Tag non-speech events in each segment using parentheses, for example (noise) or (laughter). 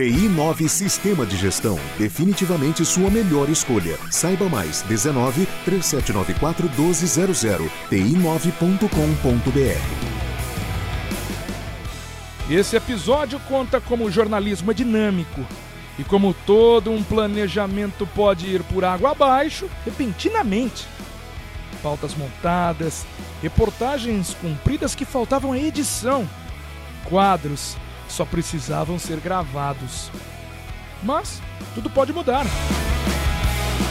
TI 9 Sistema de Gestão. Definitivamente sua melhor escolha. Saiba mais. 19 3794 1200. ti9.com.br. Esse episódio conta como o jornalismo é dinâmico e como todo um planejamento pode ir por água abaixo repentinamente. Pautas montadas, reportagens cumpridas que faltavam a edição, quadros só precisavam ser gravados. Mas tudo pode mudar.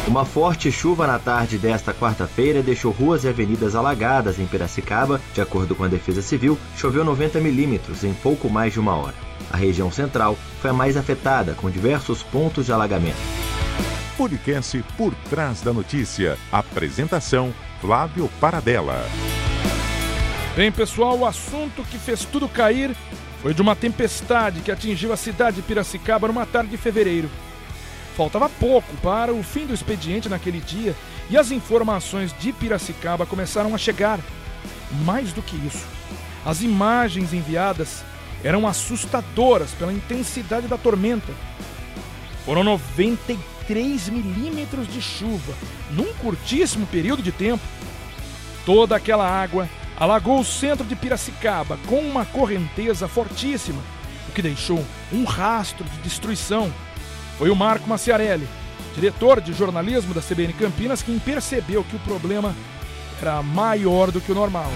Uma forte chuva na tarde desta quarta-feira deixou ruas e avenidas alagadas em Piracicaba. De acordo com a Defesa Civil, choveu 90 milímetros em pouco mais de uma hora. A região central foi a mais afetada, com diversos pontos de alagamento. Podcast Por Trás da Notícia. Apresentação: Flávio Paradela. Bem, pessoal, o assunto que fez tudo cair foi de uma tempestade que atingiu a cidade de Piracicaba numa tarde de fevereiro. Faltava pouco para o fim do expediente naquele dia e as informações de Piracicaba começaram a chegar. Mais do que isso, as imagens enviadas eram assustadoras pela intensidade da tormenta. Foram 93 milímetros de chuva num curtíssimo período de tempo. Toda aquela água alagou o centro de Piracicaba com uma correnteza fortíssima, o que deixou um rastro de destruição. Foi o Marco Maciarelli, diretor de jornalismo da CBN Campinas, quem percebeu que o problema era maior do que o normal.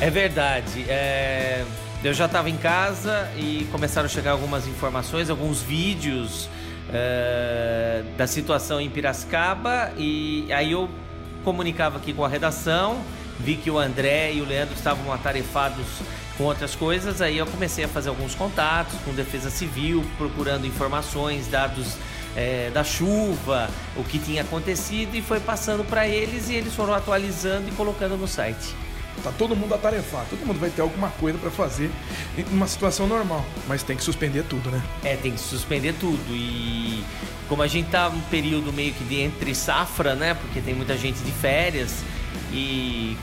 É verdade. É... Eu já estava em casa e começaram a chegar algumas informações, alguns vídeos é... da situação em Piracicaba e aí eu comunicava aqui com a redação, vi que o André e o Leandro estavam atarefados com outras coisas, aí eu comecei a fazer alguns contatos com Defesa Civil, procurando informações, dados é, da chuva, o que tinha acontecido e foi passando para eles e eles foram atualizando e colocando no site. Tá todo mundo atarefado, todo mundo vai ter alguma coisa para fazer em uma situação normal, mas tem que suspender tudo, né? É, tem que suspender tudo e como a gente tá num período meio que de entre safra, né? Porque tem muita gente de férias e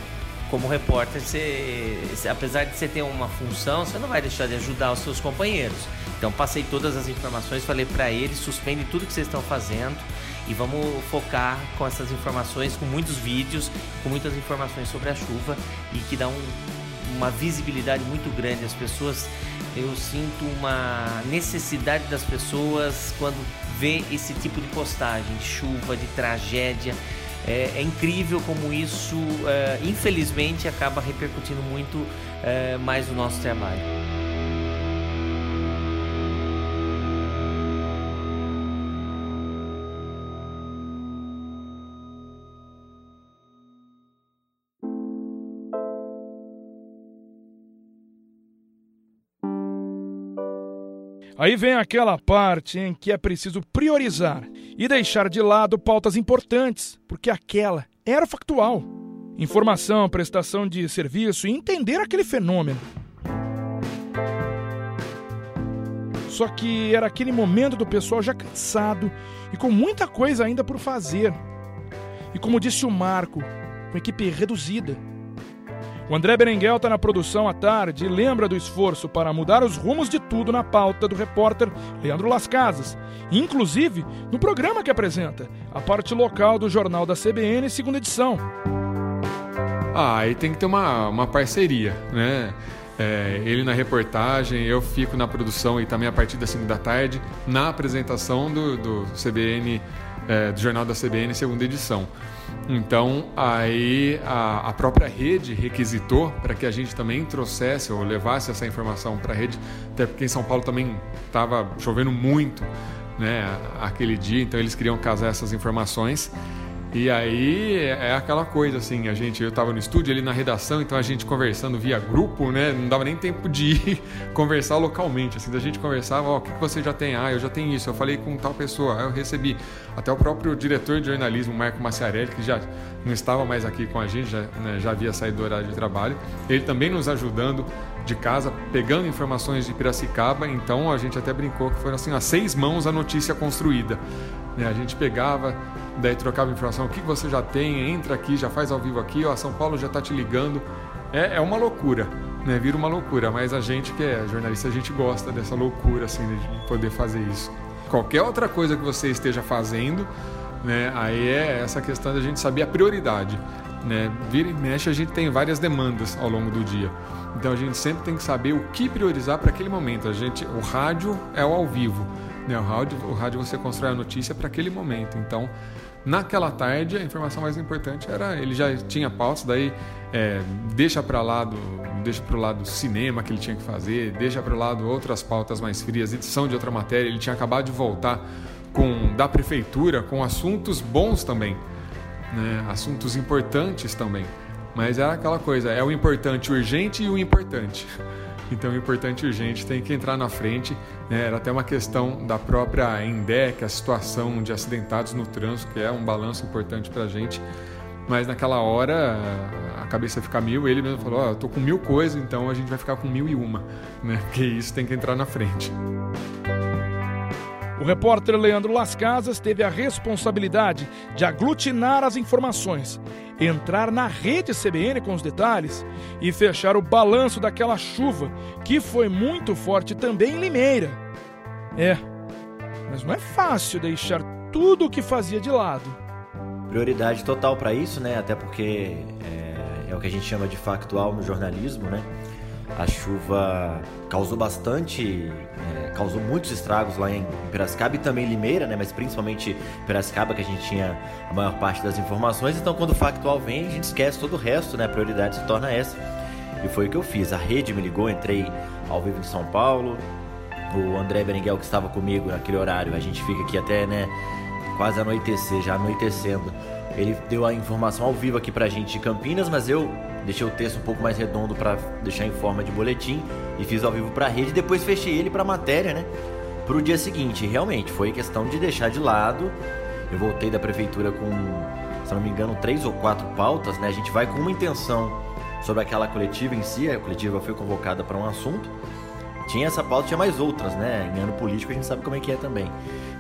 como repórter, você, apesar de você ter uma função, você não vai deixar de ajudar os seus companheiros. Então passei todas as informações, falei para eles, suspende tudo que vocês estão fazendo e vamos focar com essas informações, com muitos vídeos, com muitas informações sobre a chuva e que dá um, uma visibilidade muito grande às pessoas. Eu sinto uma necessidade das pessoas quando vê esse tipo de postagem, de chuva, de tragédia. É, é incrível como isso, é, infelizmente, acaba repercutindo muito é, mais o nosso trabalho. Aí vem aquela parte em que é preciso priorizar e deixar de lado pautas importantes, porque aquela era factual. Informação, prestação de serviço e entender aquele fenômeno. Só que era aquele momento do pessoal já cansado e com muita coisa ainda por fazer. E como disse o Marco, com equipe reduzida. O André Berenguel está na produção à tarde e lembra do esforço para mudar os rumos de tudo na pauta do repórter Leandro Las Casas, inclusive no programa que apresenta, a parte local do Jornal da CBN, segunda edição. Ah, aí tem que ter uma, uma parceria, né? É, ele na reportagem, eu fico na produção e também a partir das 5 da tarde na apresentação do, do CBN, é, do Jornal da CBN, segunda edição. Então, aí a, a própria rede requisitou para que a gente também trouxesse ou levasse essa informação para a rede, até porque em São Paulo também estava chovendo muito né, aquele dia, então eles queriam casar essas informações. E aí é aquela coisa assim, a gente, eu estava no estúdio ali na redação, então a gente conversando via grupo, né? Não dava nem tempo de (laughs) ir conversar localmente, assim, da gente conversava, ó, oh, o que, que você já tem? Ah, eu já tenho isso, eu falei com tal pessoa, ah, eu recebi. Até o próprio diretor de jornalismo, Marco Maciarelli, que já não estava mais aqui com a gente, já, né, já havia saído do horário de trabalho, ele também nos ajudando de casa, pegando informações de Piracicaba, então a gente até brincou que foram assim, a seis mãos a notícia construída. Né? A gente pegava, daí trocava informação, o que você já tem, entra aqui, já faz ao vivo aqui, ó, São Paulo já está te ligando. É, é uma loucura. né, vira uma loucura. Mas a gente que é jornalista, a gente gosta dessa loucura, assim, de poder fazer isso. Qualquer outra coisa que você esteja fazendo, né, aí é essa questão da gente saber a prioridade. Né? Vira e mexe, a gente tem várias demandas ao longo do dia. Então a gente sempre tem que saber o que priorizar para aquele momento. A gente, o rádio é o ao vivo, né? O rádio, o rádio você constrói a notícia para aquele momento. Então, naquela tarde a informação mais importante era ele já tinha pautas, daí é, deixa para lado, deixa para o lado cinema que ele tinha que fazer, deixa para o lado outras pautas mais frias, edição de outra matéria. Ele tinha acabado de voltar com da prefeitura com assuntos bons também, né? Assuntos importantes também. Mas é aquela coisa, é o importante urgente e o importante. Então, o importante urgente tem que entrar na frente. Né? Era até uma questão da própria ENDEC, a situação de acidentados no trânsito, que é um balanço importante para a gente. Mas naquela hora a cabeça fica mil. Ele mesmo falou: oh, eu tô com mil coisas, então a gente vai ficar com mil e uma, (laughs) né? Porque isso tem que entrar na frente. O repórter Leandro Las Casas teve a responsabilidade de aglutinar as informações, entrar na rede CBN com os detalhes e fechar o balanço daquela chuva que foi muito forte também em Limeira. É, mas não é fácil deixar tudo o que fazia de lado. Prioridade total para isso, né? Até porque é, é o que a gente chama de factual no jornalismo, né? A chuva causou bastante, é, causou muitos estragos lá em Piracicaba e também Limeira, né? Mas principalmente Piracicaba, que a gente tinha a maior parte das informações. Então, quando o factual vem, a gente esquece todo o resto, né? A prioridade se torna essa. E foi o que eu fiz. A rede me ligou, entrei ao vivo em São Paulo. O André Berenguel, que estava comigo naquele horário, a gente fica aqui até, né? Quase anoitecer, já anoitecendo. Ele deu a informação ao vivo aqui pra gente de Campinas, mas eu deixei o texto um pouco mais redondo para deixar em forma de boletim e fiz ao vivo para a rede. Depois fechei ele para matéria, né? Para o dia seguinte. Realmente foi questão de deixar de lado. Eu voltei da prefeitura com, se não me engano, três ou quatro pautas, né? A gente vai com uma intenção sobre aquela coletiva em si. A coletiva foi convocada para um assunto. Tinha essa pauta, tinha mais outras, né? Em ano político a gente sabe como é que é também.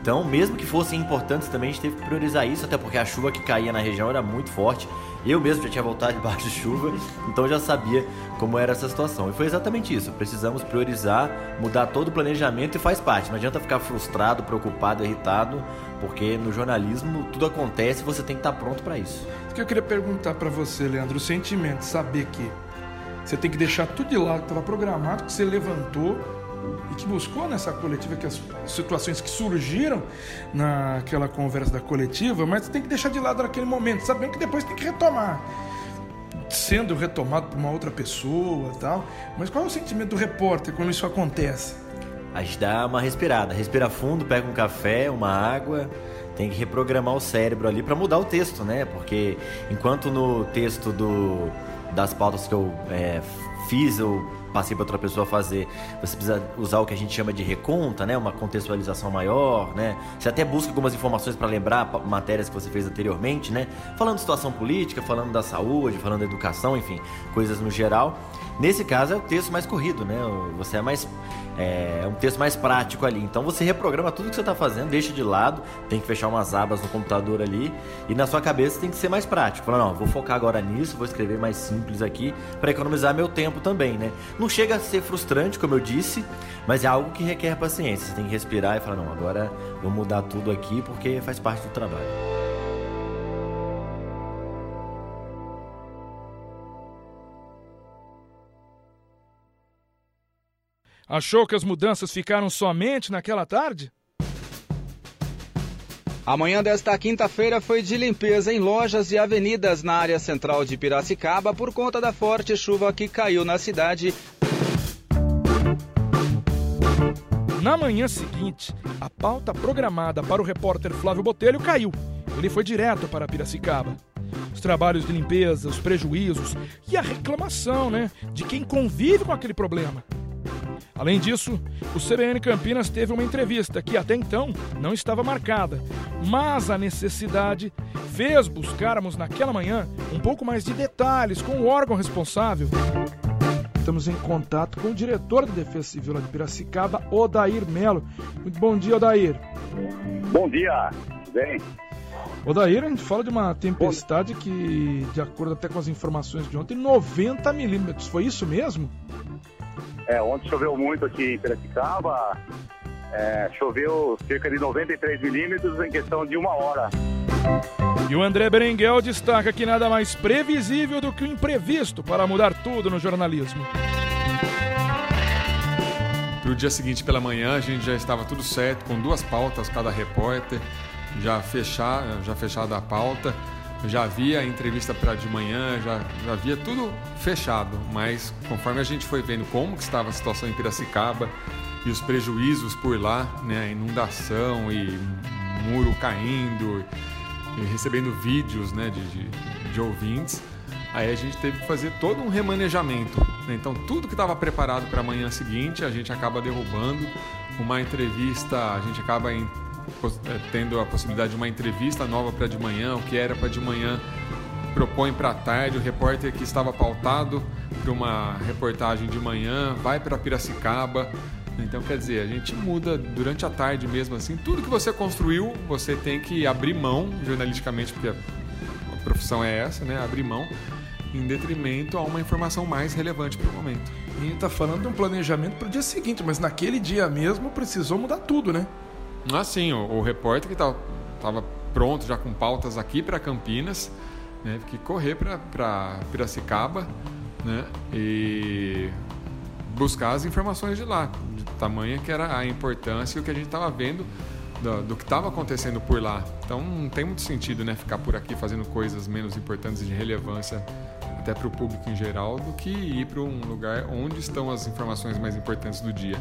Então, mesmo que fossem importantes também, a gente teve que priorizar isso, até porque a chuva que caía na região era muito forte. Eu mesmo já tinha voltado debaixo de (laughs) chuva, então já sabia como era essa situação. E foi exatamente isso. Precisamos priorizar, mudar todo o planejamento e faz parte. Não adianta ficar frustrado, preocupado, irritado, porque no jornalismo tudo acontece e você tem que estar pronto para isso. O que eu queria perguntar para você, Leandro, o sentimento, saber que você tem que deixar tudo de lado que estava programado, que você levantou e que buscou nessa coletiva que as situações que surgiram naquela conversa da coletiva, mas tem que deixar de lado naquele momento, sabendo que depois tem que retomar. Sendo retomado por uma outra pessoa tal. Mas qual é o sentimento do repórter quando isso acontece? A gente dá uma respirada, respira fundo, pega um café, uma água, tem que reprogramar o cérebro ali para mudar o texto, né? Porque enquanto no texto do, das pautas que eu é, fiz, eu passei para outra pessoa fazer, você precisa usar o que a gente chama de reconta, né? Uma contextualização maior, né? Você até busca algumas informações para lembrar matérias que você fez anteriormente, né? Falando de situação política, falando da saúde, falando da educação, enfim, coisas no geral. Nesse caso é o texto mais corrido, né? Você é mais é um texto mais prático ali. Então você reprograma tudo que você está fazendo, deixa de lado, tem que fechar umas abas no computador ali e na sua cabeça tem que ser mais prático. Fala, não, vou focar agora nisso, vou escrever mais simples aqui para economizar meu tempo também, né? Não chega a ser frustrante, como eu disse, mas é algo que requer paciência. Você tem que respirar e falar, não, agora vou mudar tudo aqui porque faz parte do trabalho. Achou que as mudanças ficaram somente naquela tarde? A manhã desta quinta-feira foi de limpeza em lojas e avenidas na área central de Piracicaba por conta da forte chuva que caiu na cidade. Na manhã seguinte, a pauta programada para o repórter Flávio Botelho caiu. Ele foi direto para Piracicaba. Os trabalhos de limpeza, os prejuízos e a reclamação, né, de quem convive com aquele problema. Além disso, o CBN Campinas teve uma entrevista que até então não estava marcada, mas a necessidade fez buscarmos naquela manhã um pouco mais de detalhes com o órgão responsável. Estamos em contato com o diretor de Defesa Civil lá de Piracicaba, Odair Melo. Muito bom dia, Odair. Bom dia, tudo bem? Odair, a gente fala de uma tempestade que, de acordo até com as informações de ontem, 90 milímetros. Foi isso mesmo? É, ontem choveu muito aqui em Piracicaba. É, choveu cerca de 93 milímetros em questão de uma hora. E o André Berenguel destaca que nada mais previsível do que o imprevisto para mudar tudo no jornalismo. Para o dia seguinte pela manhã, a gente já estava tudo certo, com duas pautas cada repórter, já, fechar, já fechada a pauta, já havia entrevista para de manhã, já, já havia tudo fechado, mas conforme a gente foi vendo como que estava a situação em Piracicaba e os prejuízos por lá, né, inundação e muro caindo, e recebendo vídeos né, de, de, de ouvintes, Aí a gente teve que fazer todo um remanejamento. Né? Então, tudo que estava preparado para a manhã seguinte, a gente acaba derrubando. Uma entrevista, a gente acaba em, tendo a possibilidade de uma entrevista nova para de manhã, o que era para de manhã propõe para tarde. O repórter que estava pautado para uma reportagem de manhã vai para Piracicaba. Então, quer dizer, a gente muda durante a tarde mesmo assim. Tudo que você construiu, você tem que abrir mão jornalisticamente, porque a profissão é essa, né? Abrir mão em detrimento a uma informação mais relevante para o momento. E está falando de um planejamento para o dia seguinte, mas naquele dia mesmo precisou mudar tudo, né? Ah, sim, o, o repórter que estava pronto já com pautas aqui para Campinas, né, que correr para Piracicaba né, e buscar as informações de lá, de tamanha que era a importância e o que a gente estava vendo do, do que estava acontecendo por lá. Então não tem muito sentido né, ficar por aqui fazendo coisas menos importantes de relevância até para o público em geral do que ir para um lugar onde estão as informações mais importantes do dia.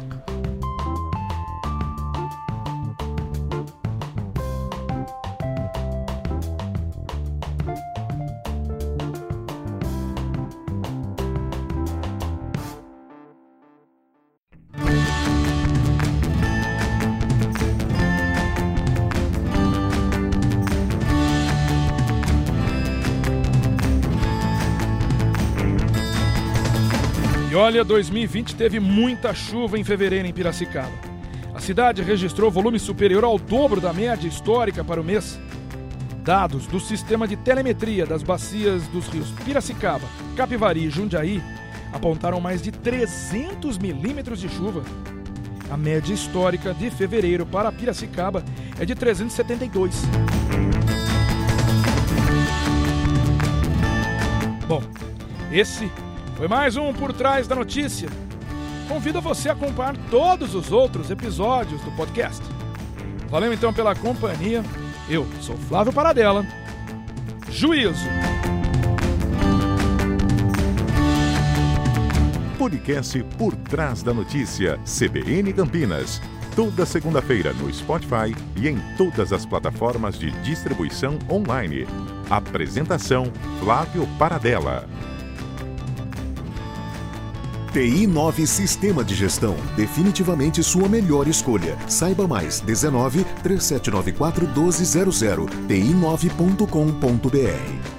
Olha, 2020 teve muita chuva em fevereiro em Piracicaba. A cidade registrou volume superior ao dobro da média histórica para o mês. Dados do sistema de telemetria das bacias dos rios Piracicaba, Capivari e Jundiaí apontaram mais de 300 milímetros de chuva. A média histórica de fevereiro para Piracicaba é de 372. Bom, esse foi mais um Por Trás da Notícia. Convido você a acompanhar todos os outros episódios do podcast. Valeu então pela companhia. Eu sou Flávio Paradela. Juízo. Podcast Por Trás da Notícia, CBN Campinas. Toda segunda-feira no Spotify e em todas as plataformas de distribuição online. Apresentação: Flávio Paradela. TI 9 Sistema de Gestão. Definitivamente sua melhor escolha. Saiba mais 19 3794 1200 ti9.com.br.